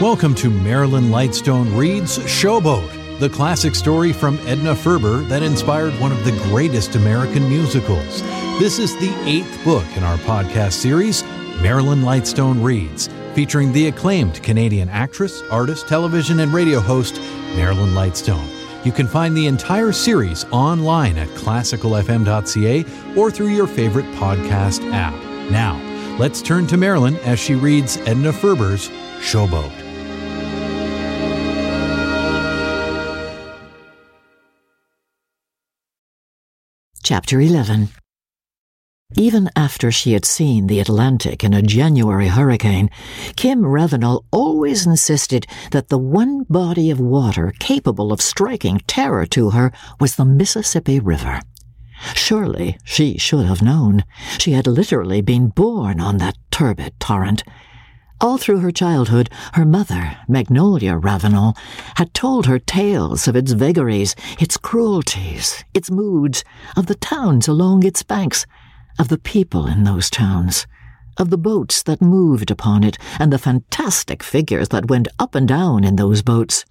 Welcome to Marilyn Lightstone Reads Showboat, the classic story from Edna Ferber that inspired one of the greatest American musicals. This is the eighth book in our podcast series, Marilyn Lightstone Reads, featuring the acclaimed Canadian actress, artist, television, and radio host, Marilyn Lightstone. You can find the entire series online at classicalfm.ca or through your favorite podcast app. Now, let's turn to Marilyn as she reads Edna Ferber's Showboat. Chapter 11 Even after she had seen the Atlantic in a January hurricane, Kim Ravenel always insisted that the one body of water capable of striking terror to her was the Mississippi River. Surely she should have known. She had literally been born on that turbid torrent. All through her childhood, her mother, Magnolia Ravenel, had told her tales of its vagaries, its cruelties, its moods, of the towns along its banks, of the people in those towns, of the boats that moved upon it, and the fantastic figures that went up and down in those boats.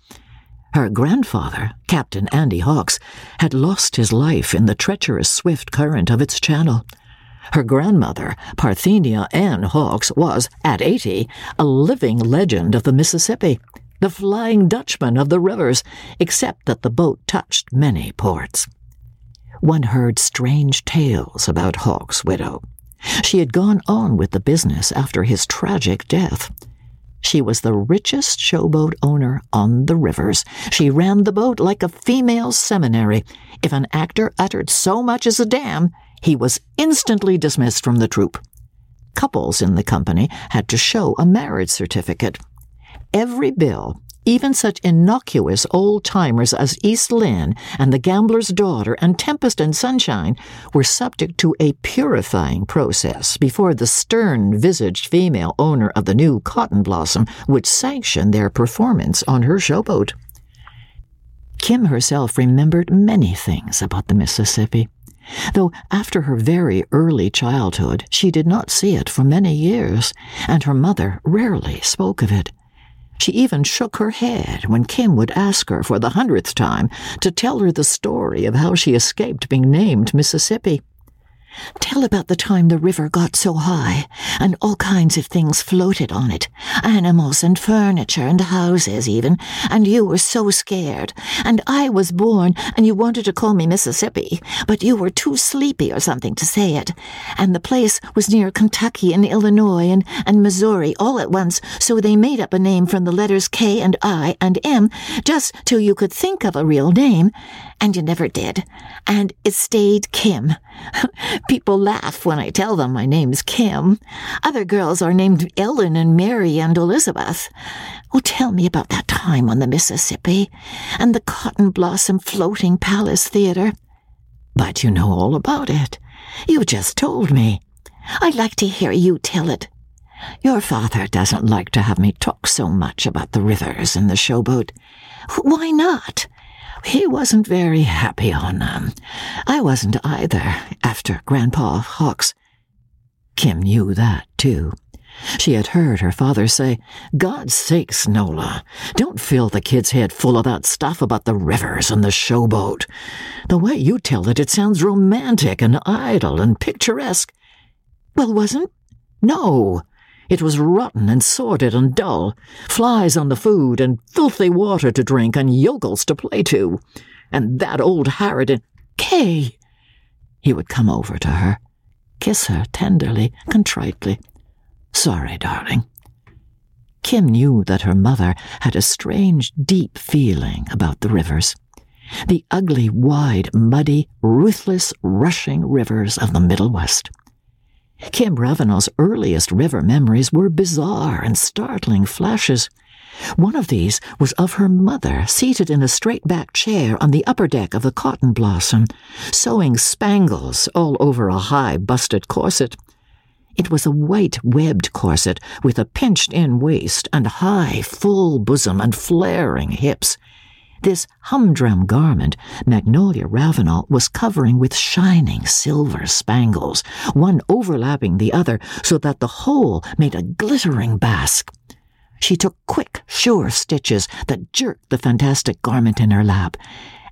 Her grandfather, Captain Andy Hawks, had lost his life in the treacherous swift current of its channel. Her grandmother, Parthenia Ann Hawks, was, at eighty, a living legend of the Mississippi, the Flying Dutchman of the rivers, except that the boat touched many ports. One heard strange tales about Hawks' widow. She had gone on with the business after his tragic death. She was the richest showboat owner on the rivers. She ran the boat like a female seminary. If an actor uttered so much as a damn, he was instantly dismissed from the troupe. Couples in the company had to show a marriage certificate. Every bill, even such innocuous old timers as East Lynne and The Gambler's Daughter and Tempest and Sunshine, were subject to a purifying process before the stern visaged female owner of the new Cotton Blossom would sanction their performance on her showboat. Kim herself remembered many things about the Mississippi though after her very early childhood she did not see it for many years, and her mother rarely spoke of it. She even shook her head when Kim would ask her for the hundredth time to tell her the story of how she escaped being named Mississippi. Tell about the time the river got so high, and all kinds of things floated on it animals and furniture and houses, even, and you were so scared. And I was born, and you wanted to call me Mississippi, but you were too sleepy or something to say it. And the place was near Kentucky and Illinois and, and Missouri all at once, so they made up a name from the letters K and I and M just till you could think of a real name and you never did. And it stayed Kim. People laugh when I tell them my name's Kim. Other girls are named Ellen and Mary and Elizabeth. Oh, tell me about that time on the Mississippi and the Cotton Blossom Floating Palace Theater. But you know all about it. You just told me. I'd like to hear you tell it. Your father doesn't like to have me talk so much about the rivers and the showboat. Why not? He wasn't very happy on them. I wasn't either, after Grandpa Hawks. Kim knew that, too. She had heard her father say, God's sakes, Nola, don't fill the kid's head full of that stuff about the rivers and the showboat. The way you tell it, it sounds romantic and idle and picturesque. Well, wasn't? No. It was rotten and sordid and dull, flies on the food and filthy water to drink and yokels to play to. And that old harridan, Kay! He would come over to her, kiss her tenderly, contritely. Sorry, darling. Kim knew that her mother had a strange, deep feeling about the rivers. The ugly, wide, muddy, ruthless, rushing rivers of the Middle West. Kim Ravenel's earliest river memories were bizarre and startling flashes. One of these was of her mother seated in a straight back chair on the upper deck of the Cotton Blossom, sewing spangles all over a high busted corset. It was a white webbed corset with a pinched in waist and high, full bosom and flaring hips. This humdrum garment Magnolia Ravenel was covering with shining silver spangles, one overlapping the other so that the whole made a glittering basque. She took quick, sure stitches that jerked the fantastic garment in her lap.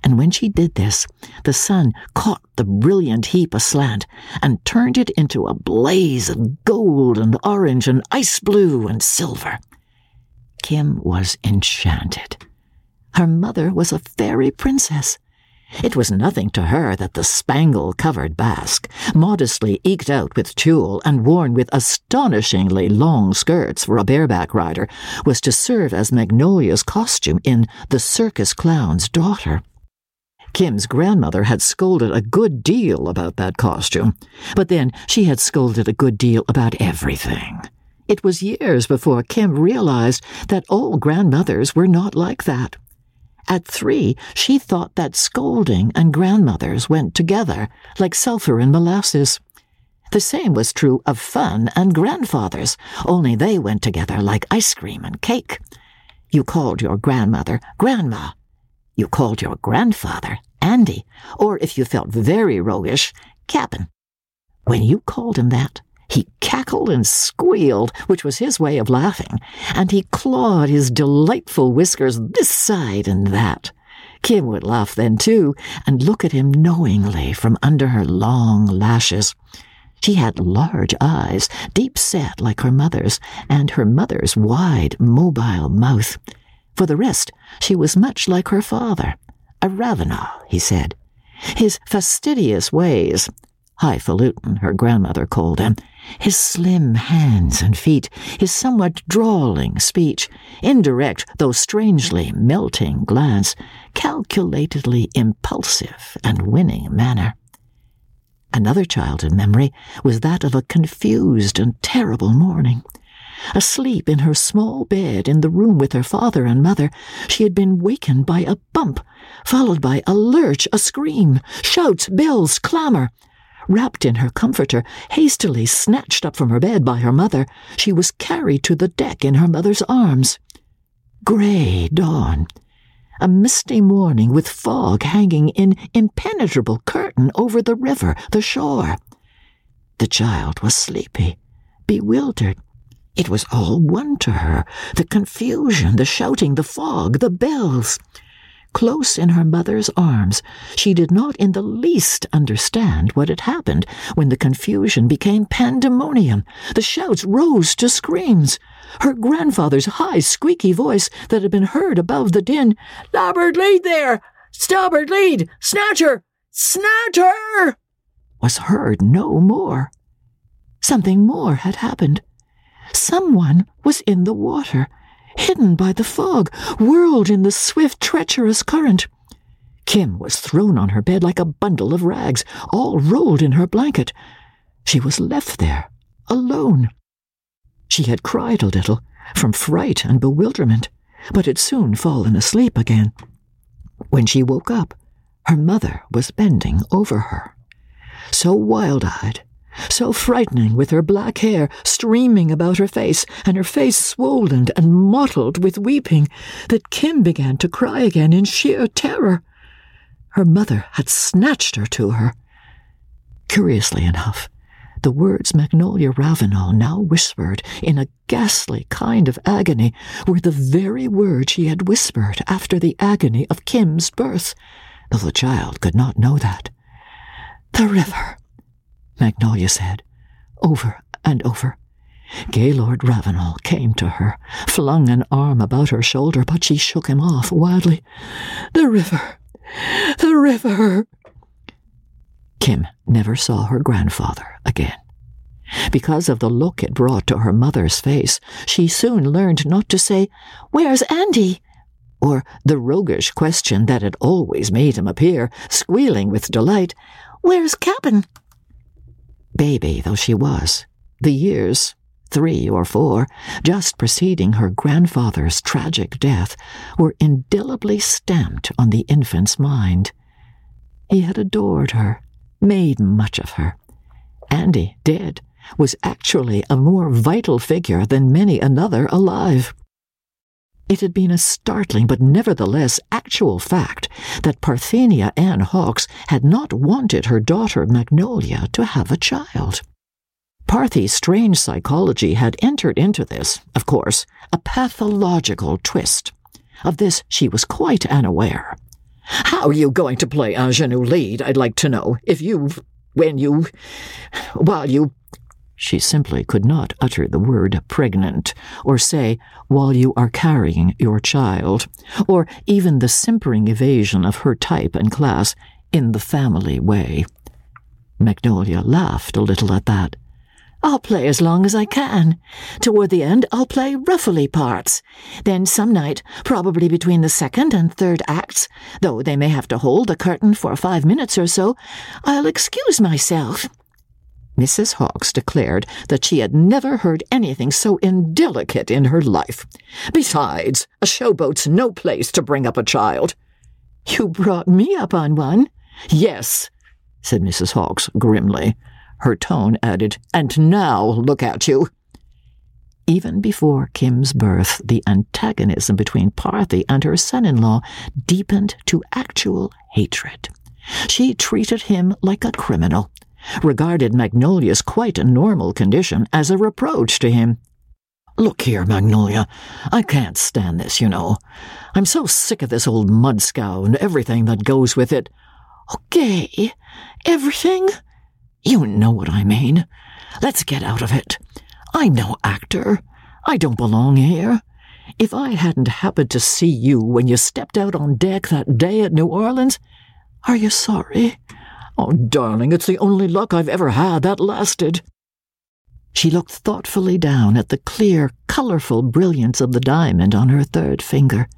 And when she did this, the sun caught the brilliant heap aslant and turned it into a blaze of gold and orange and ice blue and silver. Kim was enchanted. Her mother was a fairy princess. It was nothing to her that the spangle covered basque, modestly eked out with tulle and worn with astonishingly long skirts for a bareback rider, was to serve as Magnolia's costume in The Circus Clown's Daughter. Kim's grandmother had scolded a good deal about that costume, but then she had scolded a good deal about everything. It was years before Kim realized that all grandmothers were not like that. At three, she thought that scolding and grandmothers went together, like sulphur and molasses. The same was true of fun and grandfathers, only they went together like ice cream and cake. You called your grandmother Grandma. You called your grandfather Andy, or if you felt very roguish, Cap'n. When you called him that, he cackled and squealed, which was his way of laughing, and he clawed his delightful whiskers this side and that. Kim would laugh then too, and look at him knowingly from under her long lashes. She had large eyes, deep set like her mother's, and her mother's wide, mobile mouth. For the rest, she was much like her father. A Ravenel, he said. His fastidious ways, highfalutin, her grandmother called him, his slim hands and feet, his somewhat drawling speech, indirect though strangely melting glance, calculatedly impulsive and winning manner. Another childhood memory was that of a confused and terrible morning. Asleep in her small bed in the room with her father and mother, she had been wakened by a bump, followed by a lurch, a scream, shouts, bells, clamour. Wrapped in her comforter, hastily snatched up from her bed by her mother, she was carried to the deck in her mother's arms. Grey dawn. A misty morning with fog hanging in impenetrable curtain over the river, the shore. The child was sleepy, bewildered. It was all one to her the confusion, the shouting, the fog, the bells. Close in her mother's arms, she did not in the least understand what had happened when the confusion became pandemonium. The shouts rose to screams. Her grandfather's high, squeaky voice that had been heard above the din Larboard lead there! Starboard lead! Snatcher! Snatcher! was heard no more. Something more had happened. Someone was in the water hidden by the fog, whirled in the swift, treacherous current. Kim was thrown on her bed like a bundle of rags, all rolled in her blanket. She was left there, alone. She had cried a little, from fright and bewilderment, but had soon fallen asleep again. When she woke up, her mother was bending over her. So wild eyed, so frightening with her black hair streaming about her face and her face swollen and mottled with weeping that Kim began to cry again in sheer terror. Her mother had snatched her to her. Curiously enough, the words Magnolia Ravenel now whispered in a ghastly kind of agony were the very words she had whispered after the agony of Kim's birth, though the child could not know that. The river, Magnolia said, over and over. Gaylord Ravenel came to her, flung an arm about her shoulder, but she shook him off wildly. The river! The river! Kim never saw her grandfather again. Because of the look it brought to her mother's face, she soon learned not to say, Where's Andy? or the roguish question that had always made him appear, squealing with delight, Where's Cap'n? Baby though she was, the years, three or four, just preceding her grandfather's tragic death, were indelibly stamped on the infant's mind. He had adored her, made much of her. Andy, dead, was actually a more vital figure than many another alive. It had been a startling but nevertheless actual fact that Parthenia Ann Hawks had not wanted her daughter Magnolia to have a child. Parthy's strange psychology had entered into this, of course, a pathological twist. Of this she was quite unaware. How are you going to play ingenue lead, I'd like to know, if you, when you, while you. She simply could not utter the word pregnant, or say, while you are carrying your child, or even the simpering evasion of her type and class in the family way. Magnolia laughed a little at that. I'll play as long as I can. Toward the end, I'll play ruffly parts. Then some night, probably between the second and third acts, though they may have to hold the curtain for five minutes or so, I'll excuse myself. Mrs. Hawks declared that she had never heard anything so indelicate in her life. Besides, a showboat's no place to bring up a child. You brought me up on one. Yes, said Mrs. Hawks grimly. Her tone added, And now look at you. Even before Kim's birth, the antagonism between Parthy and her son in law deepened to actual hatred. She treated him like a criminal, regarded Magnolia's quite normal condition as a reproach to him. Look here, Magnolia, I can't stand this, you know. I'm so sick of this old mudscow and everything that goes with it. Okay, everything? You know what I mean. Let's get out of it. I'm no actor. I don't belong here. If I hadn't happened to see you when you stepped out on deck that day at New Orleans, are you sorry? Oh, darling, it's the only luck I've ever had that lasted. She looked thoughtfully down at the clear, colorful brilliance of the diamond on her third finger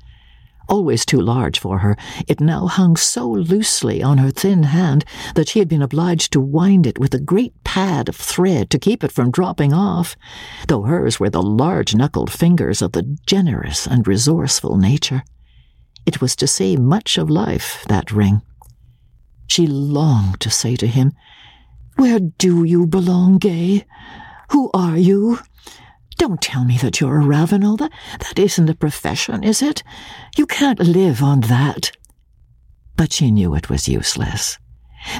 always too large for her, it now hung so loosely on her thin hand that she had been obliged to wind it with a great pad of thread to keep it from dropping off, though hers were the large knuckled fingers of the generous and resourceful nature. It was to see much of life, that ring. She longed to say to him, Where do you belong, Gay? Who are you? Don't tell me that you're a Ravenel. That, that isn't a profession, is it? You can't live on that. But she knew it was useless.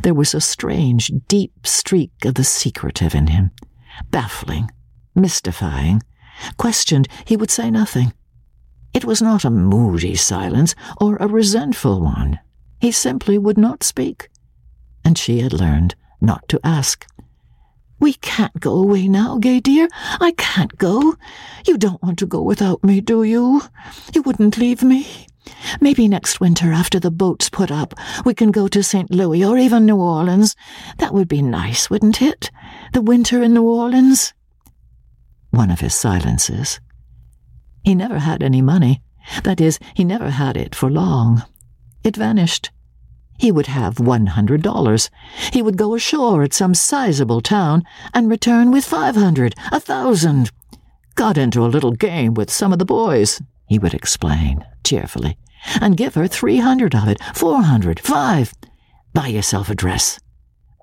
There was a strange, deep streak of the secretive in him. Baffling, mystifying. Questioned, he would say nothing. It was not a moody silence or a resentful one. He simply would not speak. And she had learned not to ask. We can't go away now, Gay dear. I can't go. You don't want to go without me, do you? You wouldn't leave me. Maybe next winter, after the boat's put up, we can go to St. Louis or even New Orleans. That would be nice, wouldn't it? The winter in New Orleans? One of his silences. He never had any money. That is, he never had it for long. It vanished. He would have one hundred dollars. He would go ashore at some sizable town and return with five hundred, a thousand. Got into a little game with some of the boys, he would explain cheerfully, and give her three hundred of it, four hundred, five. Buy yourself a dress.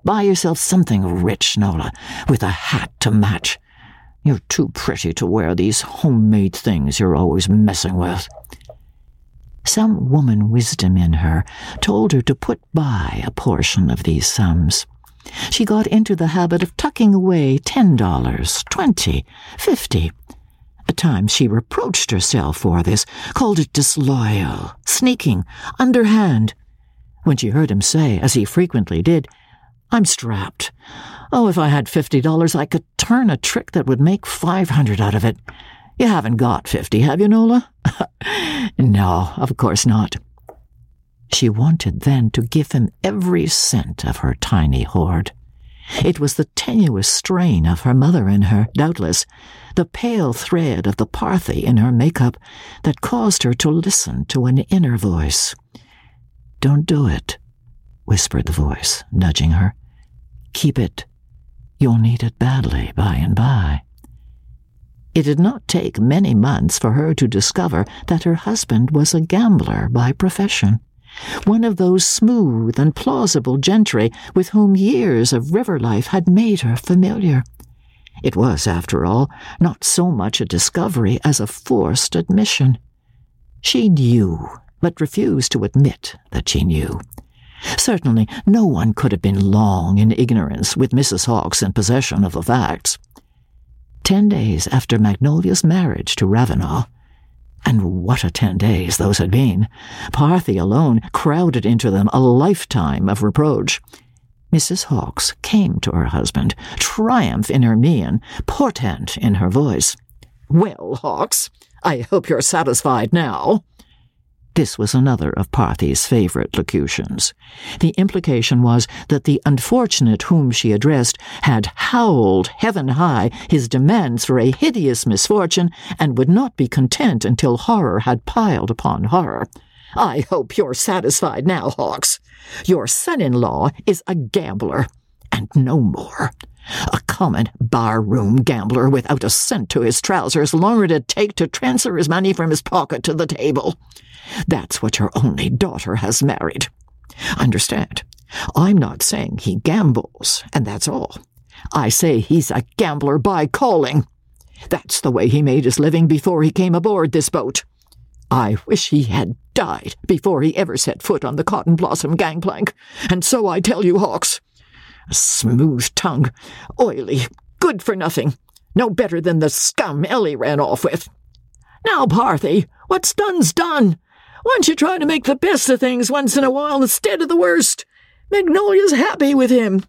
Buy yourself something rich, Nola, with a hat to match. You're too pretty to wear these homemade things you're always messing with. Some woman wisdom in her told her to put by a portion of these sums. She got into the habit of tucking away ten dollars, twenty, fifty. At times she reproached herself for this, called it disloyal, sneaking, underhand. When she heard him say, as he frequently did, I'm strapped. Oh, if I had fifty dollars, I could turn a trick that would make five hundred out of it. You haven't got fifty, have you, Nola? no, of course not. She wanted then to give him every cent of her tiny hoard. It was the tenuous strain of her mother in her, doubtless, the pale thread of the Parthy in her makeup that caused her to listen to an inner voice. Don't do it, whispered the voice, nudging her. Keep it. You'll need it badly by and by. It did not take many months for her to discover that her husband was a gambler by profession, one of those smooth and plausible gentry with whom years of river life had made her familiar. It was, after all, not so much a discovery as a forced admission. She knew, but refused to admit that she knew. Certainly, no one could have been long in ignorance with Mrs. Hawks in possession of the facts. Ten days after Magnolia's marriage to Ravenel, and what a ten days those had been! Parthy alone crowded into them a lifetime of reproach. Mrs. Hawks came to her husband, triumph in her mien, portent in her voice. Well, Hawks, I hope you're satisfied now. This was another of Parthy's favourite locutions. The implication was that the unfortunate whom she addressed had howled heaven high his demands for a hideous misfortune and would not be content until horror had piled upon horror. I hope you're satisfied now, Hawks. Your son-in-law is a gambler, and no more. A common bar-room gambler without a cent to his trousers longer to take to transfer his money from his pocket to the table. That's what your only daughter has married. Understand, I'm not saying he gambles, and that's all. I say he's a gambler by calling. That's the way he made his living before he came aboard this boat. I wish he had died before he ever set foot on the Cotton Blossom gangplank, and so I tell you, Hawks. A smooth tongue, oily, good for nothing, no better than the scum Ellie ran off with. Now, Parthy, what's done's done. Why don't you try to make the best of things once in a while instead of the worst? Magnolia's happy with him.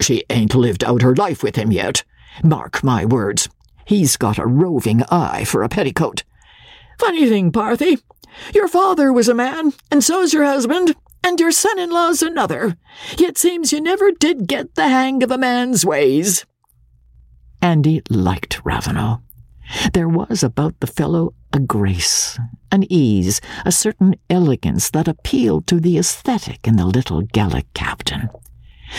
She ain't lived out her life with him yet. Mark my words. He's got a roving eye for a petticoat. Funny thing, Parthy. Your father was a man, and so's your husband, and your son-in-law's another. Yet seems you never did get the hang of a man's ways. Andy liked Ravenel. There was about the fellow a grace, an ease, a certain elegance that appealed to the aesthetic in the little Gallic captain.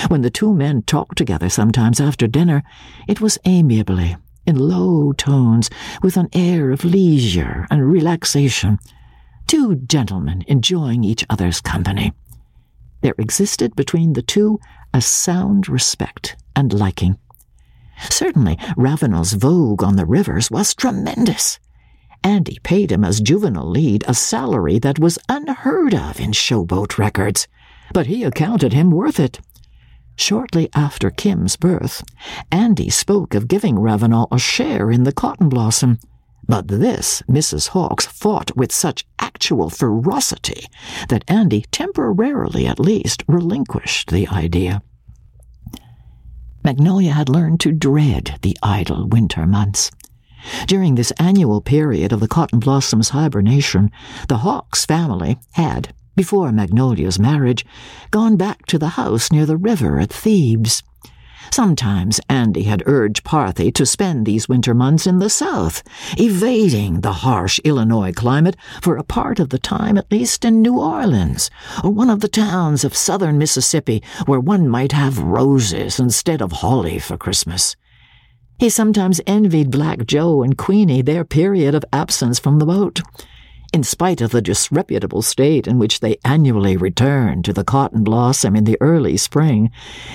When the two men talked together sometimes after dinner, it was amiably, in low tones, with an air of leisure and relaxation, two gentlemen enjoying each other's company. There existed between the two a sound respect and liking. Certainly, Ravenel's vogue on the rivers was tremendous. Andy paid him as juvenile lead a salary that was unheard of in showboat records, but he accounted him worth it. Shortly after Kim's birth, Andy spoke of giving Ravenel a share in the cotton blossom, but this Mrs. Hawks fought with such actual ferocity that Andy temporarily at least relinquished the idea. Magnolia had learned to dread the idle winter months. During this annual period of the cotton blossom's hibernation, the Hawks family had, before Magnolia's marriage, gone back to the house near the river at Thebes. Sometimes Andy had urged Parthy to spend these winter months in the South, evading the harsh Illinois climate for a part of the time at least in New Orleans, or one of the towns of southern Mississippi where one might have roses instead of holly for Christmas. He sometimes envied Black Joe and Queenie their period of absence from the boat. In spite of the disreputable state in which they annually returned to the cotton blossom in the early spring,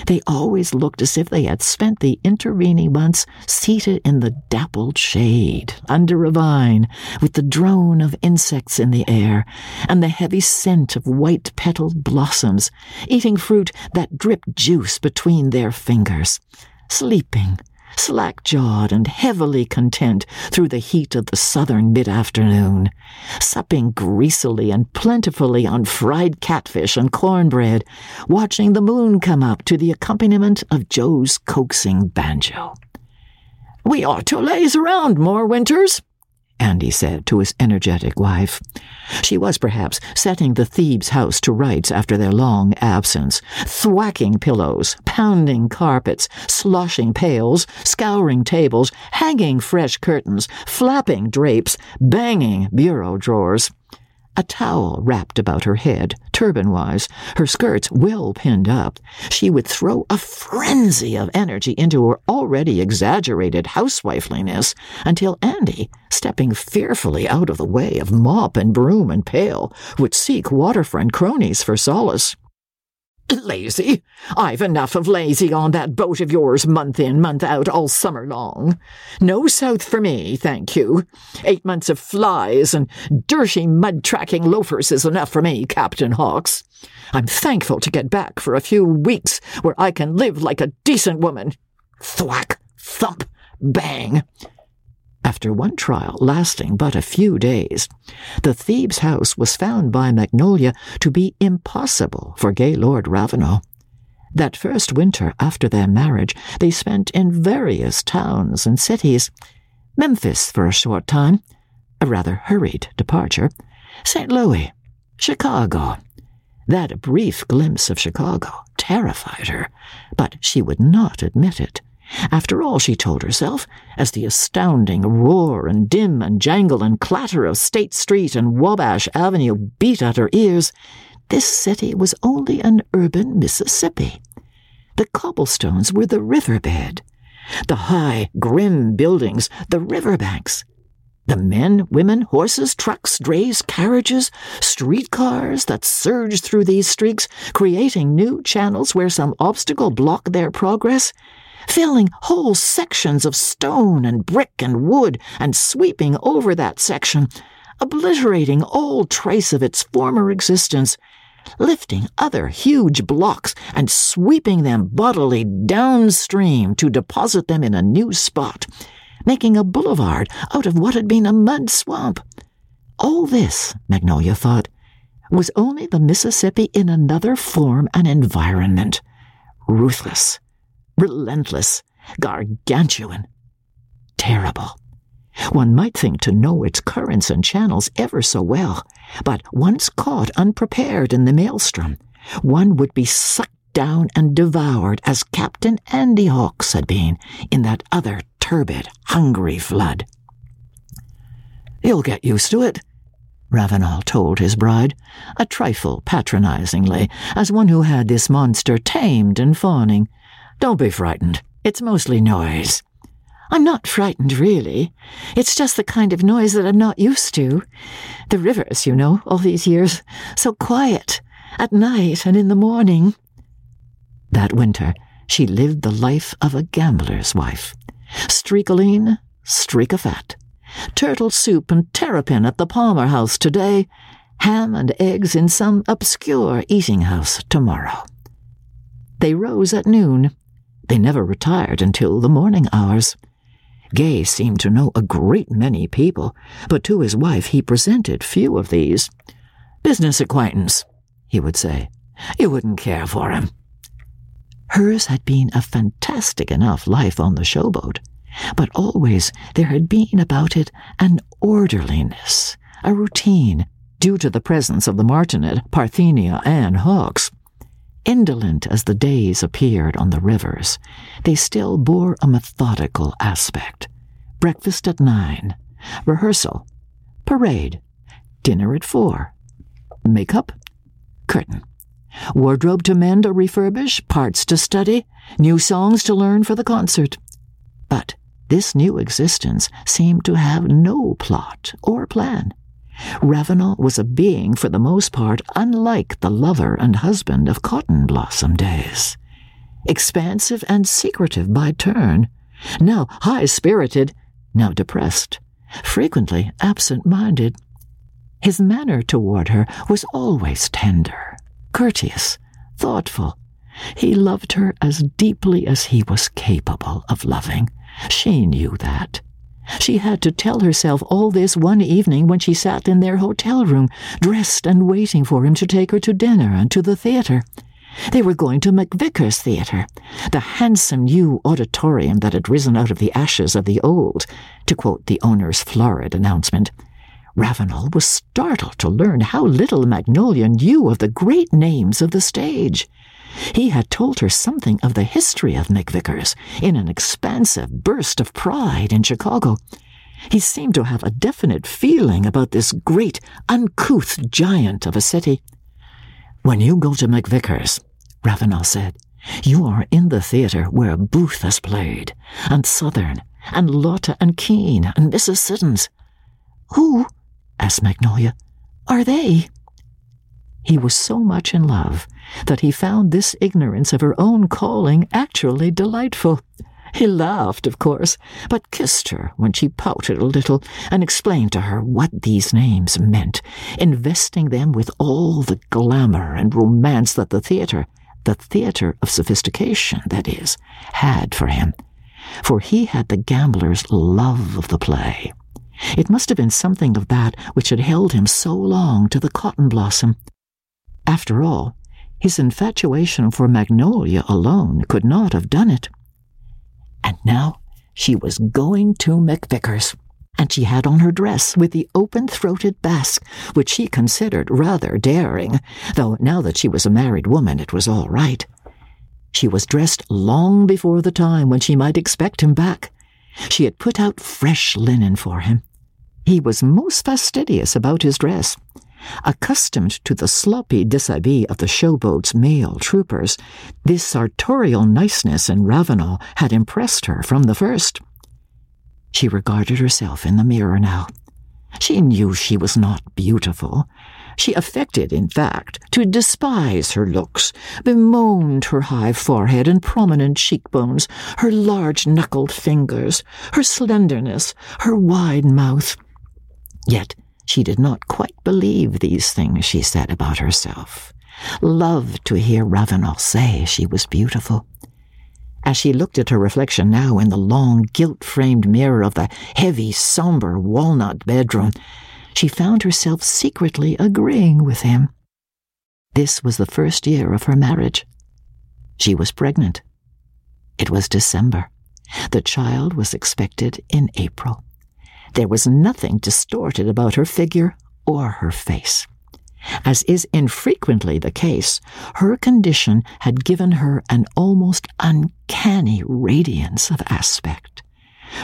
they always looked as if they had spent the intervening months seated in the dappled shade, under a vine, with the drone of insects in the air, and the heavy scent of white petaled blossoms, eating fruit that dripped juice between their fingers, sleeping slack jawed and heavily content through the heat of the southern mid afternoon, supping greasily and plentifully on fried catfish and cornbread, watching the moon come up to the accompaniment of Joe's coaxing banjo. We ought to laze around more winters, Andy said to his energetic wife. She was perhaps setting the Thebes house to rights after their long absence, thwacking pillows, pounding carpets, sloshing pails, scouring tables, hanging fresh curtains, flapping drapes, banging bureau drawers a towel wrapped about her head, turban-wise, her skirts well pinned up, she would throw a frenzy of energy into her already exaggerated housewifeliness until Andy, stepping fearfully out of the way of mop and broom and pail, would seek waterfront cronies for solace. Lazy? I've enough of lazy on that boat of yours month in, month out, all summer long. No south for me, thank you. Eight months of flies and dirty mud tracking loafers is enough for me, Captain Hawks. I'm thankful to get back for a few weeks where I can live like a decent woman. Thwack, thump, bang. After one trial lasting but a few days, the Thebes house was found by Magnolia to be impossible for Gaylord Ravenel. That first winter after their marriage, they spent in various towns and cities. Memphis for a short time, a rather hurried departure, St. Louis, Chicago. That brief glimpse of Chicago terrified her, but she would not admit it. After all, she told herself, as the astounding roar and dim and jangle and clatter of State Street and Wabash Avenue beat at her ears, this city was only an urban Mississippi. The cobblestones were the riverbed, the high, grim buildings, the riverbanks. The men, women, horses, trucks, drays, carriages, streetcars that surged through these streets, creating new channels where some obstacle blocked their progress, filling whole sections of stone and brick and wood and sweeping over that section, obliterating all trace of its former existence, lifting other huge blocks and sweeping them bodily downstream to deposit them in a new spot, making a boulevard out of what had been a mud swamp. All this, Magnolia thought, was only the Mississippi in another form and environment. Ruthless, relentless, gargantuan, terrible. One might think to know its currents and channels ever so well, but once caught unprepared in the maelstrom, one would be sucked down and devoured as Captain Andy Hawks had been in that other turbid, hungry flood. You'll get used to it, Ravenel told his bride, a trifle patronizingly, as one who had this monster tamed and fawning. Don't be frightened. It's mostly noise. I'm not frightened, really. It's just the kind of noise that I'm not used to. The rivers, you know, all these years. So quiet. At night and in the morning. That winter, she lived the life of a gambler's wife. Streakoline, streak of fat. Turtle soup and terrapin at the Palmer House today. Ham and eggs in some obscure eating house tomorrow. They rose at noon they never retired until the morning hours. Gay seemed to know a great many people, but to his wife he presented few of these. Business acquaintance, he would say. You wouldn't care for him. Hers had been a fantastic enough life on the showboat, but always there had been about it an orderliness, a routine, due to the presence of the Martinet, Parthenia Ann Hawks. Indolent as the days appeared on the rivers, they still bore a methodical aspect. Breakfast at nine, rehearsal, parade, dinner at four, makeup, curtain, wardrobe to mend or refurbish, parts to study, new songs to learn for the concert. But this new existence seemed to have no plot or plan. Ravenel was a being for the most part unlike the lover and husband of Cotton Blossom days. Expansive and secretive by turn, now high spirited, now depressed, frequently absent minded. His manner toward her was always tender, courteous, thoughtful. He loved her as deeply as he was capable of loving. She knew that. She had to tell herself all this one evening when she sat in their hotel room, dressed and waiting for him to take her to dinner and to the theatre. They were going to McVickers Theatre, the handsome new auditorium that had risen out of the ashes of the old, to quote the owner's florid announcement. Ravenel was startled to learn how little Magnolia knew of the great names of the stage. He had told her something of the history of McVickers in an expansive burst of pride in Chicago. He seemed to have a definite feeling about this great, uncouth giant of a city. When you go to McVickers, Ravenel said, you are in the theatre where Booth has played, and Sothern, and Lotta and Keene, and Mrs. Siddons. Who, asked Magnolia, are they? He was so much in love that he found this ignorance of her own calling actually delightful. He laughed, of course, but kissed her when she pouted a little and explained to her what these names meant, investing them with all the glamour and romance that the theatre, the theatre of sophistication, that is, had for him. For he had the gambler's love of the play. It must have been something of that which had held him so long to the cotton blossom. After all, his infatuation for Magnolia alone could not have done it. And now she was going to McVicker's, and she had on her dress with the open throated basque, which she considered rather daring, though now that she was a married woman it was all right. She was dressed long before the time when she might expect him back. She had put out fresh linen for him. He was most fastidious about his dress, Accustomed to the sloppy dishabille of the showboat's male troopers, this sartorial niceness in Ravenel had impressed her from the first. She regarded herself in the mirror now. She knew she was not beautiful. She affected, in fact, to despise her looks, bemoaned her high forehead and prominent cheekbones, her large knuckled fingers, her slenderness, her wide mouth. Yet she did not quite believe these things she said about herself, loved to hear Ravenel say she was beautiful. As she looked at her reflection now in the long, gilt framed mirror of the heavy, somber walnut bedroom, she found herself secretly agreeing with him. This was the first year of her marriage. She was pregnant. It was December. The child was expected in April. There was nothing distorted about her figure or her face. As is infrequently the case, her condition had given her an almost uncanny radiance of aspect.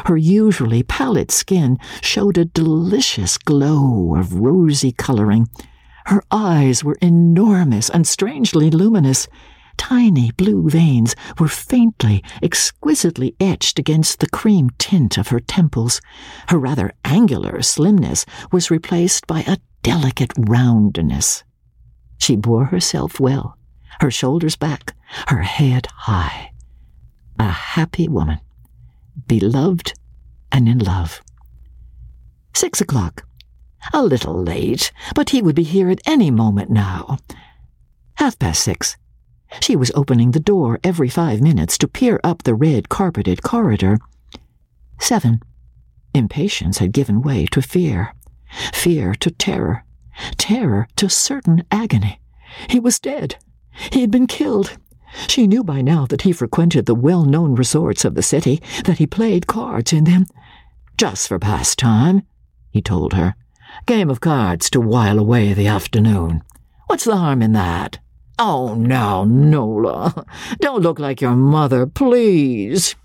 Her usually pallid skin showed a delicious glow of rosy coloring. Her eyes were enormous and strangely luminous, Tiny blue veins were faintly, exquisitely etched against the cream tint of her temples. Her rather angular slimness was replaced by a delicate roundness. She bore herself well, her shoulders back, her head high. A happy woman, beloved and in love. Six o'clock. A little late, but he would be here at any moment now. Half past six. She was opening the door every five minutes to peer up the red carpeted corridor. Seven. Impatience had given way to fear. Fear to terror. Terror to certain agony. He was dead. He had been killed. She knew by now that he frequented the well known resorts of the city, that he played cards in them. Just for pastime, he told her. Game of cards to while away the afternoon. What's the harm in that? Oh, now, Nola, don't look like your mother, please.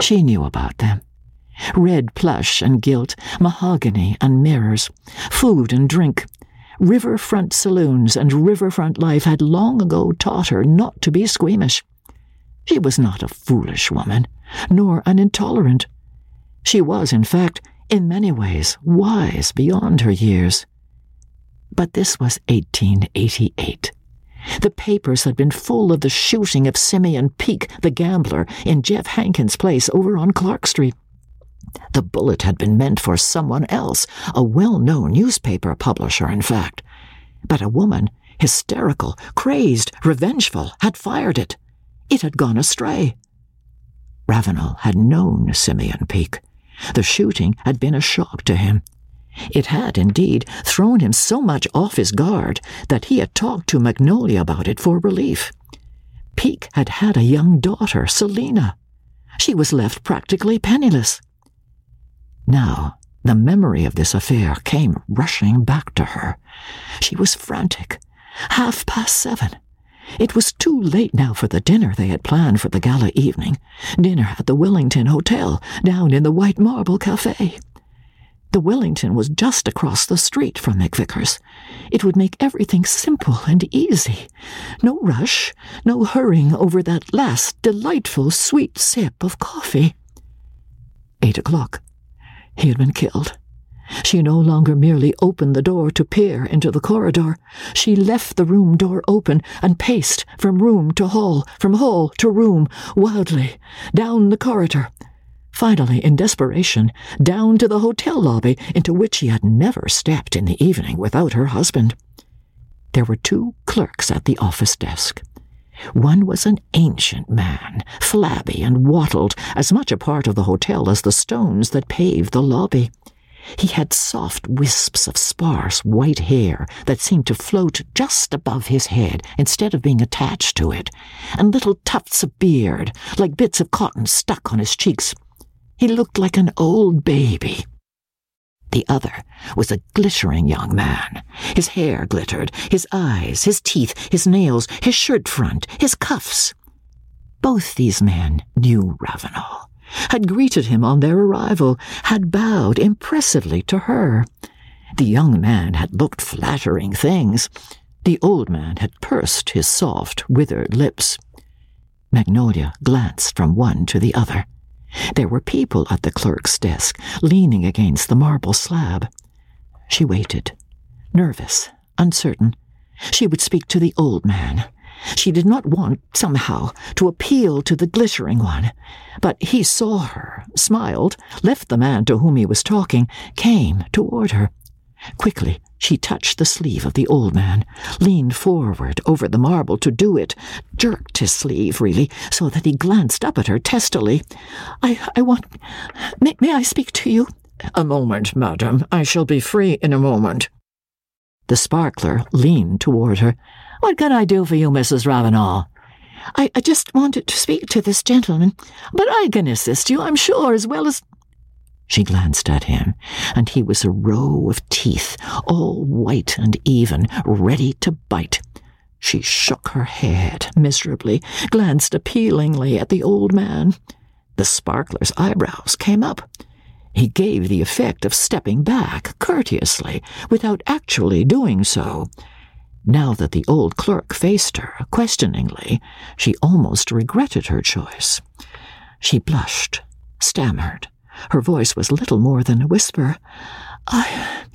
She knew about them. Red plush and gilt, mahogany and mirrors, food and drink. Riverfront saloons and riverfront life had long ago taught her not to be squeamish. She was not a foolish woman, nor an intolerant. She was, in fact, in many ways, wise beyond her years. But this was 1888. The papers had been full of the shooting of Simeon Peake, the gambler, in Jeff Hankins' place over on Clark Street. The bullet had been meant for someone else, a well known newspaper publisher, in fact. But a woman, hysterical, crazed, revengeful, had fired it. It had gone astray. Ravenel had known Simeon Peake. The shooting had been a shock to him. It had, indeed, thrown him so much off his guard that he had talked to Magnolia about it for relief. Peake had had a young daughter, Selina. She was left practically penniless. Now, the memory of this affair came rushing back to her. She was frantic. Half past seven. It was too late now for the dinner they had planned for the gala evening. Dinner at the Wellington Hotel, down in the White Marble Cafe. The Wellington was just across the street from McVicker's. It would make everything simple and easy. No rush, no hurrying over that last delightful sweet sip of coffee. Eight o'clock. He had been killed. She no longer merely opened the door to peer into the corridor. She left the room door open and paced from room to hall, from hall to room, wildly, down the corridor. Finally, in desperation, down to the hotel lobby into which she had never stepped in the evening without her husband. There were two clerks at the office desk. One was an ancient man, flabby and wattled, as much a part of the hotel as the stones that paved the lobby. He had soft wisps of sparse white hair that seemed to float just above his head instead of being attached to it, and little tufts of beard, like bits of cotton stuck on his cheeks. He looked like an old baby. The other was a glittering young man. His hair glittered, his eyes, his teeth, his nails, his shirt front, his cuffs. Both these men knew Ravenel, had greeted him on their arrival, had bowed impressively to her. The young man had looked flattering things. The old man had pursed his soft, withered lips. Magnolia glanced from one to the other. There were people at the clerk's desk, leaning against the marble slab. She waited, nervous, uncertain. She would speak to the old man. She did not want, somehow, to appeal to the glittering one. But he saw her, smiled, left the man to whom he was talking, came toward her. Quickly, she touched the sleeve of the old man, leaned forward over the marble to do it, jerked his sleeve, really, so that he glanced up at her testily. I, I want. May, may I speak to you? A moment, madam. I shall be free in a moment. The sparkler leaned toward her. What can I do for you, Mrs. Ravenel? I, I just wanted to speak to this gentleman, but I can assist you, I'm sure, as well as. She glanced at him, and he was a row of teeth, all white and even, ready to bite. She shook her head miserably, glanced appealingly at the old man. The sparkler's eyebrows came up. He gave the effect of stepping back courteously, without actually doing so. Now that the old clerk faced her questioningly, she almost regretted her choice. She blushed, stammered, her voice was little more than a whisper. I.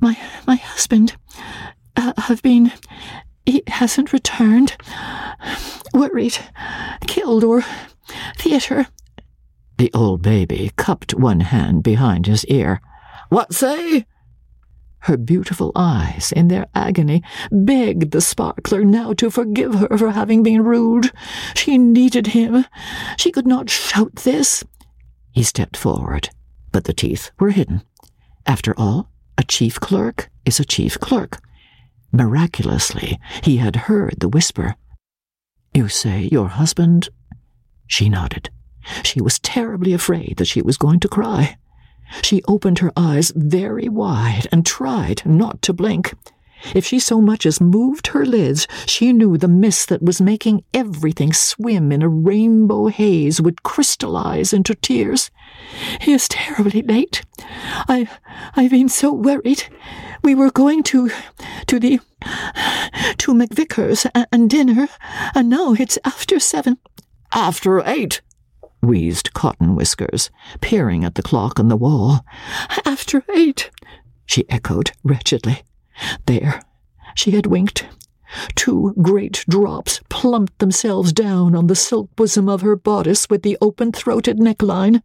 My. my husband. Uh, have been. He hasn't returned. Worried. Killed or. theater. The old baby cupped one hand behind his ear. What say? Her beautiful eyes, in their agony, begged the sparkler now to forgive her for having been rude. She needed him. She could not shout this. He stepped forward, but the teeth were hidden. After all, a chief clerk is a chief clerk. Miraculously, he had heard the whisper. You say your husband? She nodded. She was terribly afraid that she was going to cry. She opened her eyes very wide and tried not to blink. If she so much as moved her lids, she knew the mist that was making everything swim in a rainbow haze would crystallize into tears. He is terribly late. I, I've been so worried. We were going to, to the, to McVicker's and dinner, and now it's after seven. After eight, wheezed Cotton Whiskers, peering at the clock on the wall. After eight, she echoed wretchedly. There, she had winked. Two great drops plumped themselves down on the silk bosom of her bodice with the open throated neckline.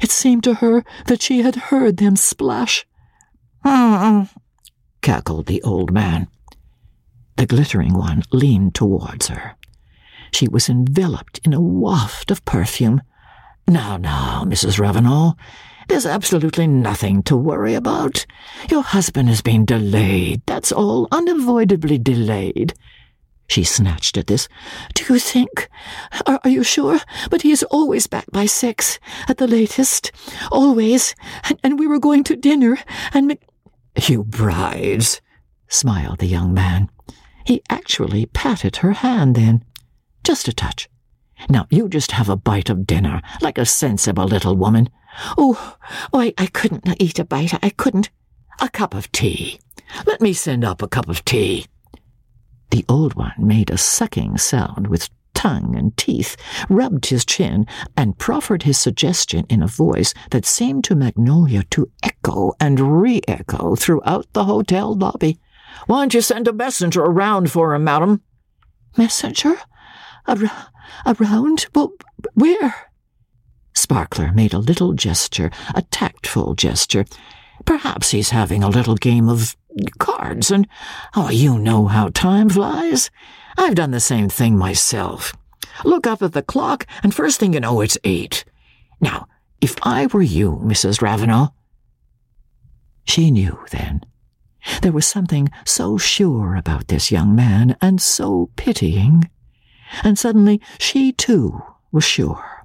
It seemed to her that she had heard them splash. Mm-mm, cackled the old man. The glittering one leaned towards her. She was enveloped in a waft of perfume. Now, now, Mrs. Ravenel, there's absolutely nothing to worry about. Your husband has been delayed, that's all, unavoidably delayed. She snatched at this. Do you think? Are, are, you sure? But he is always back by six, at the latest. Always. And, and we were going to dinner, and. You brides, smiled the young man. He actually patted her hand then. Just a touch. Now you just have a bite of dinner, like a sensible little woman. Oh, oh I, I couldn't eat a bite. I couldn't. A cup of tea. Let me send up a cup of tea. The old one made a sucking sound with tongue and teeth, rubbed his chin, and proffered his suggestion in a voice that seemed to Magnolia to echo and re echo throughout the hotel lobby. Why don't you send a messenger around for him, madam? Messenger? Ar- around? Well, where? Sparkler made a little gesture, a tactful gesture. Perhaps he's having a little game of cards, and oh, you know how time flies. I've done the same thing myself. Look up at the clock, and first thing you know, it's eight. Now, if I were you, Mrs. Ravenel. She knew then. There was something so sure about this young man, and so pitying. And suddenly she, too, was sure.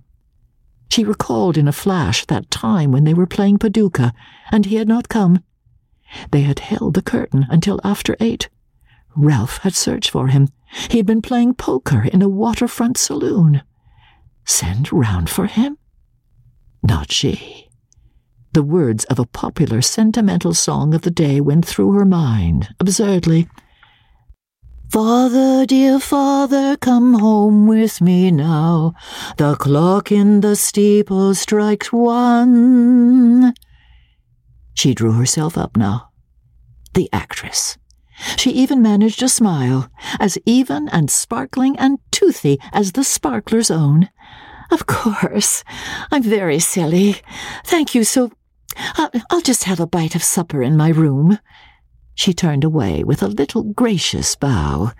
She recalled in a flash that time when they were playing Paducah, and he had not come. They had held the curtain until after eight. Ralph had searched for him. He had been playing poker in a waterfront saloon. Send round for him? Not she. The words of a popular sentimental song of the day went through her mind, absurdly. Father, dear father, come home with me now. The clock in the steeple strikes one. She drew herself up now. The actress. She even managed a smile, as even and sparkling and toothy as the sparkler's own. Of course. I'm very silly. Thank you so. I'll, I'll just have a bite of supper in my room. She turned away with a little gracious bow,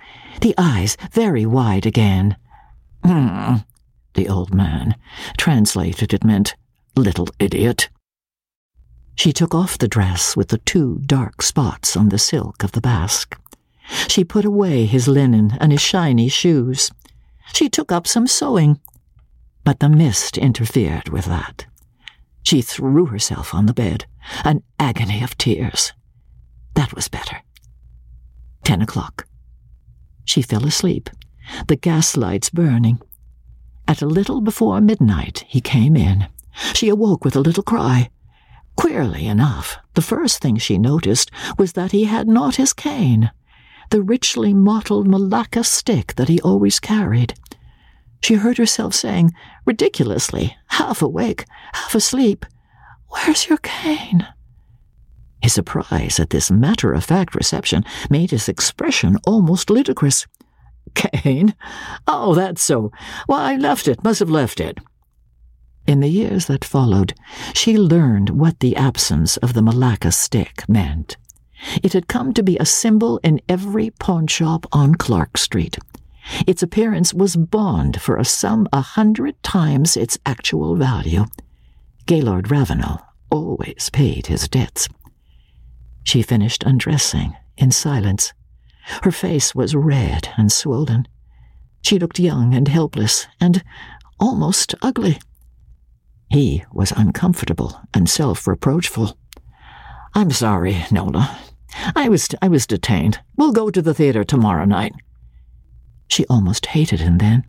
the eyes very wide again. Hmm, the old man. Translated, it meant, little idiot. She took off the dress with the two dark spots on the silk of the basque. She put away his linen and his shiny shoes. She took up some sewing, but the mist interfered with that. She threw herself on the bed, an agony of tears. Ten o'clock. She fell asleep, the gas lights burning. At a little before midnight, he came in. She awoke with a little cry. Queerly enough, the first thing she noticed was that he had not his cane, the richly mottled malacca stick that he always carried. She heard herself saying, ridiculously, half awake, half asleep, Where's your cane? His surprise at this matter of fact reception made his expression almost ludicrous. Cane? Oh, that's so. Why, I left it, must have left it. In the years that followed, she learned what the absence of the Malacca stick meant. It had come to be a symbol in every pawnshop on Clark Street. Its appearance was bond for a sum a hundred times its actual value. Gaylord Ravenel always paid his debts. She finished undressing in silence. Her face was red and swollen. She looked young and helpless and almost ugly. He was uncomfortable and self reproachful. I'm sorry, Nola. I was I was detained. We'll go to the theater tomorrow night. She almost hated him then.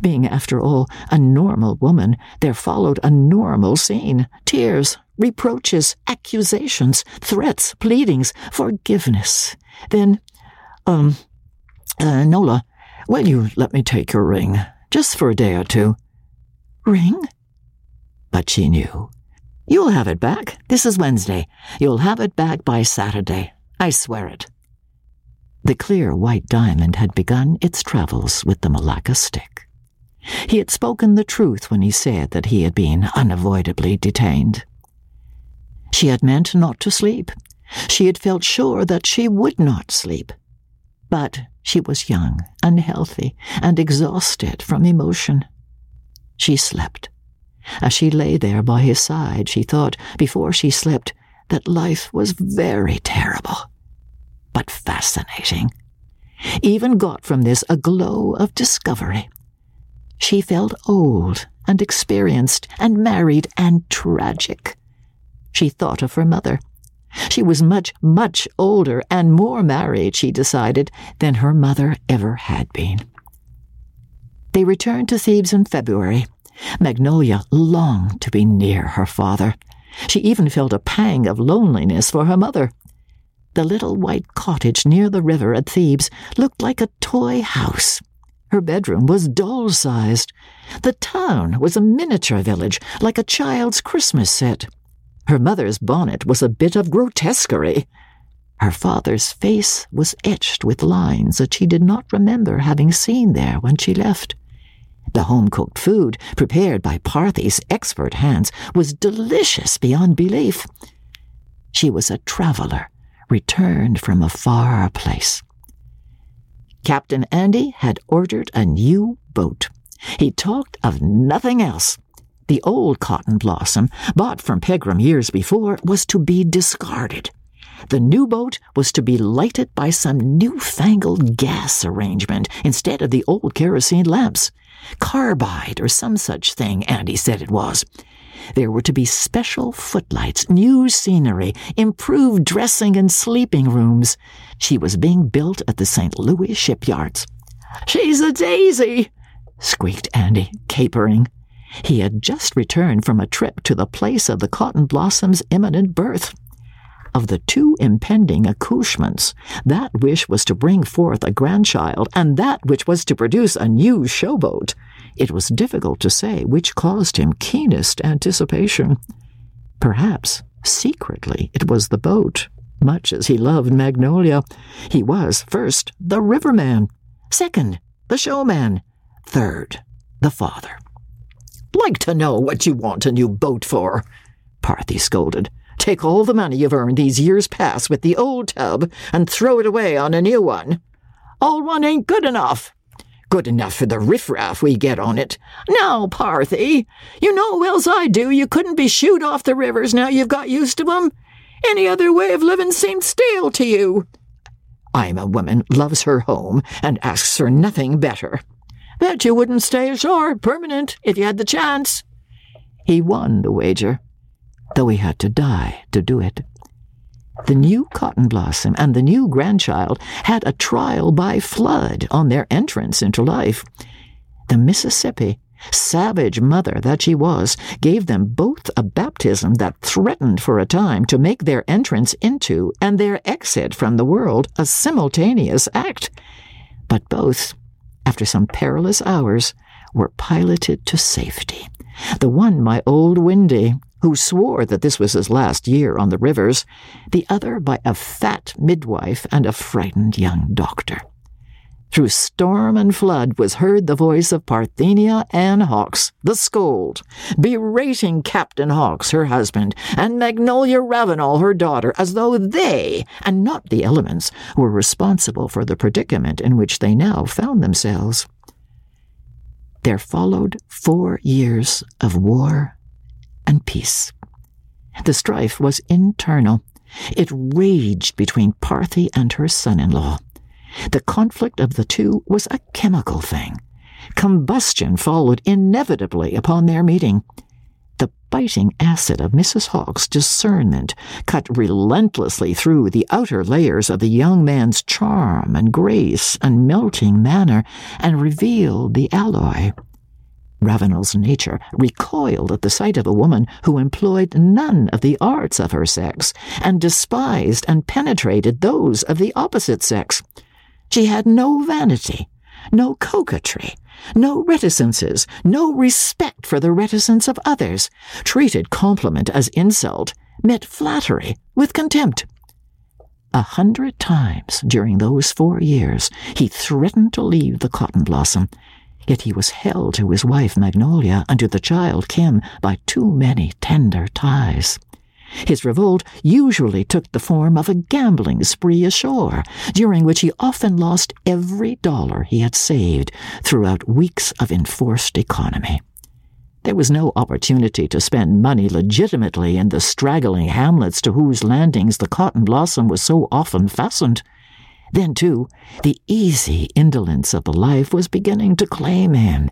Being, after all, a normal woman, there followed a normal scene tears, reproaches, accusations, threats, pleadings, forgiveness. Then, um, uh, Nola, will you let me take your ring, just for a day or two? Ring? But she knew. You'll have it back. This is Wednesday. You'll have it back by Saturday. I swear it. The clear white diamond had begun its travels with the Malacca stick. He had spoken the truth when he said that he had been unavoidably detained. She had meant not to sleep. She had felt sure that she would not sleep. But she was young unhealthy, and exhausted from emotion. She slept. As she lay there by his side, she thought, before she slept, that life was very terrible, but fascinating. Even got from this a glow of discovery. She felt old and experienced and married and tragic. She thought of her mother. She was much, much older and more married, she decided, than her mother ever had been. They returned to Thebes in February, Magnolia longed to be near her father. She even felt a pang of loneliness for her mother. The little white cottage near the river at Thebes looked like a toy house. Her bedroom was doll sized. The town was a miniature village, like a child's Christmas set. Her mother's bonnet was a bit of grotesquerie. Her father's face was etched with lines that she did not remember having seen there when she left. The home cooked food, prepared by Parthy's expert hands, was delicious beyond belief. She was a traveler, returned from a far place. Captain Andy had ordered a new boat. He talked of nothing else. The old cotton blossom, bought from Pegram years before, was to be discarded. The new boat was to be lighted by some newfangled gas arrangement instead of the old kerosene lamps. Carbide or some such thing, Andy said it was. There were to be special footlights, new scenery, improved dressing and sleeping rooms. She was being built at the St. Louis shipyards. She's a daisy, squeaked Andy, capering. He had just returned from a trip to the place of the cotton blossom's imminent birth of the two impending accouchements, that wish was to bring forth a grandchild, and that which was to produce a new showboat. It was difficult to say which caused him keenest anticipation. Perhaps, secretly, it was the boat. Much as he loved Magnolia, he was, first, the riverman, second, the showman, third, the father. Like to know what you want a new boat for, Parthy scolded. Take all the money you've earned these years past with the old tub and throw it away on a new one. Old one ain't good enough. Good enough for the riffraff we get on it. Now, Parthy, you know well's I do you couldn't be shooed off the rivers now you've got used to 'em. Any other way of living seemed stale to you. I'm a woman loves her home and asks for nothing better. Bet you wouldn't stay ashore permanent if you had the chance. He won the wager though he had to die to do it. The new cotton blossom and the new grandchild had a trial by flood on their entrance into life. The Mississippi, savage mother that she was, gave them both a baptism that threatened for a time to make their entrance into and their exit from the world a simultaneous act. But both, after some perilous hours, were piloted to safety. The one, my old Windy, who swore that this was his last year on the rivers, the other by a fat midwife and a frightened young doctor. Through storm and flood was heard the voice of Parthenia Ann Hawks, the scold, berating Captain Hawks, her husband, and Magnolia Ravenel, her daughter, as though they, and not the elements, were responsible for the predicament in which they now found themselves. There followed four years of war and peace. The strife was internal. It raged between Parthy and her son in law. The conflict of the two was a chemical thing. Combustion followed inevitably upon their meeting. The biting acid of Mrs. Hawks' discernment cut relentlessly through the outer layers of the young man's charm and grace and melting manner and revealed the alloy. Ravenel's nature recoiled at the sight of a woman who employed none of the arts of her sex, and despised and penetrated those of the opposite sex. She had no vanity, no coquetry, no reticences, no respect for the reticence of others, treated compliment as insult, met flattery with contempt. A hundred times during those four years he threatened to leave the cotton blossom, Yet he was held to his wife Magnolia and to the child Kim by too many tender ties. His revolt usually took the form of a gambling spree ashore, during which he often lost every dollar he had saved throughout weeks of enforced economy. There was no opportunity to spend money legitimately in the straggling hamlets to whose landings the cotton blossom was so often fastened. Then, too, the easy indolence of the life was beginning to claim him.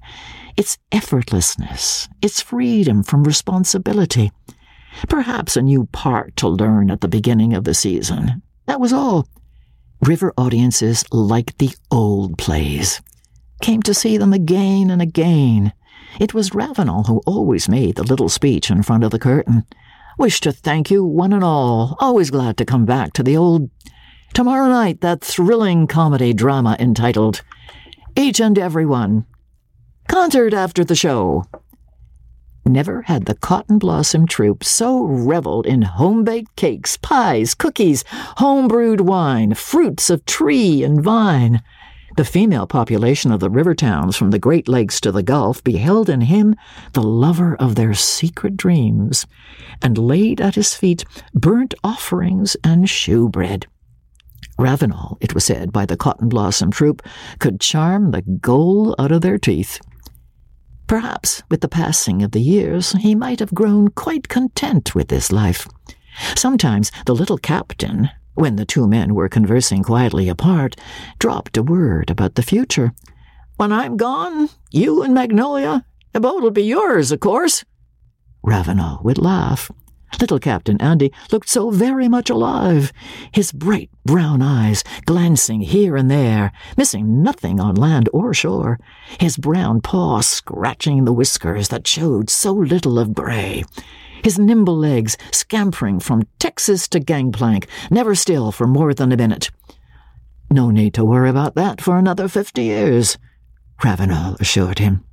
Its effortlessness, its freedom from responsibility. Perhaps a new part to learn at the beginning of the season. That was all. River audiences liked the old plays, came to see them again and again. It was Ravenel who always made the little speech in front of the curtain. Wish to thank you, one and all. Always glad to come back to the old Tomorrow night, that thrilling comedy drama entitled each and every one. Concert after the show. Never had the Cotton Blossom Troupe so reveled in home baked cakes, pies, cookies, home brewed wine, fruits of tree and vine. The female population of the river towns from the Great Lakes to the Gulf beheld in him the lover of their secret dreams, and laid at his feet burnt offerings and shewbread. Ravenel, it was said by the Cotton Blossom Troupe, could charm the gold out of their teeth. Perhaps, with the passing of the years, he might have grown quite content with this life. Sometimes the little captain, when the two men were conversing quietly apart, dropped a word about the future. When I'm gone, you and Magnolia, the boat'll be yours, of course. Ravenel would laugh. Little Captain Andy looked so very much alive, his bright brown eyes glancing here and there, missing nothing on land or shore, his brown paw scratching the whiskers that showed so little of gray, his nimble legs scampering from Texas to gangplank, never still for more than a minute. No need to worry about that for another fifty years, Ravenel assured him.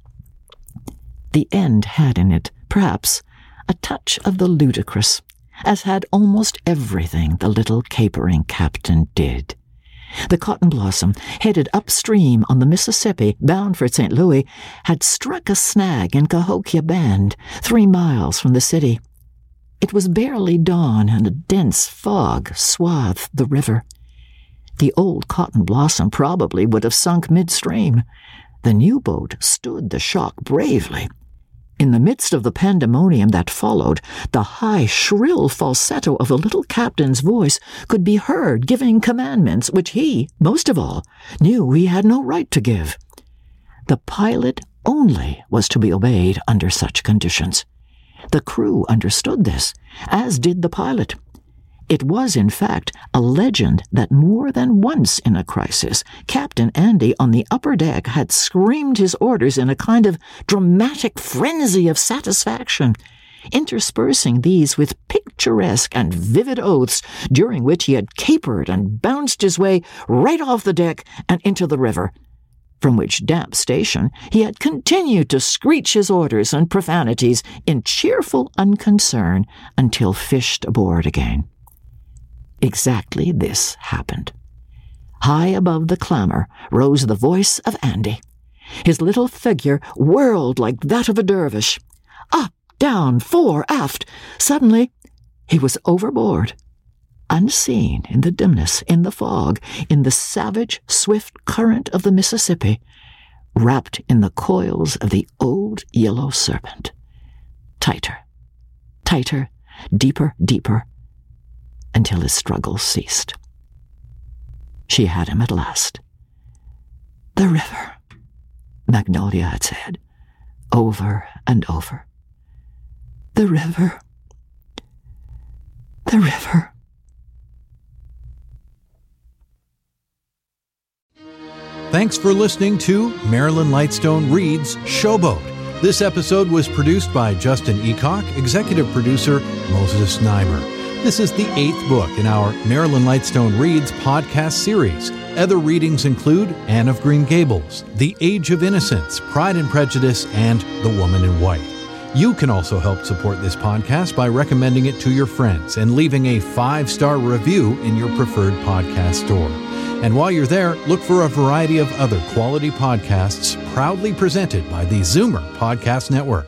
The end had in it, perhaps, a touch of the ludicrous, as had almost everything the little capering captain did. The Cotton Blossom, headed upstream on the Mississippi, bound for St. Louis, had struck a snag in Cahokia Bend, three miles from the city. It was barely dawn, and a dense fog swathed the river. The old Cotton Blossom probably would have sunk midstream. The new boat stood the shock bravely, in the midst of the pandemonium that followed, the high, shrill falsetto of the little captain's voice could be heard giving commandments which he, most of all, knew he had no right to give. The pilot only was to be obeyed under such conditions. The crew understood this, as did the pilot. It was, in fact, a legend that more than once in a crisis, Captain Andy on the upper deck had screamed his orders in a kind of dramatic frenzy of satisfaction, interspersing these with picturesque and vivid oaths during which he had capered and bounced his way right off the deck and into the river, from which damp station he had continued to screech his orders and profanities in cheerful unconcern until fished aboard again. Exactly this happened. High above the clamor rose the voice of Andy. His little figure whirled like that of a dervish. Up, down, fore, aft. Suddenly, he was overboard. Unseen in the dimness, in the fog, in the savage, swift current of the Mississippi, wrapped in the coils of the old yellow serpent. Tighter, tighter, deeper, deeper, until his struggles ceased. She had him at last. The river, Magnolia had said, over and over. The river. The river. Thanks for listening to Marilyn Lightstone Reads Showboat. This episode was produced by Justin Eacock, executive producer Moses Znaimer. This is the eighth book in our Marilyn Lightstone Reads podcast series. Other readings include Anne of Green Gables, The Age of Innocence, Pride and Prejudice, and The Woman in White. You can also help support this podcast by recommending it to your friends and leaving a five star review in your preferred podcast store. And while you're there, look for a variety of other quality podcasts proudly presented by the Zoomer Podcast Network.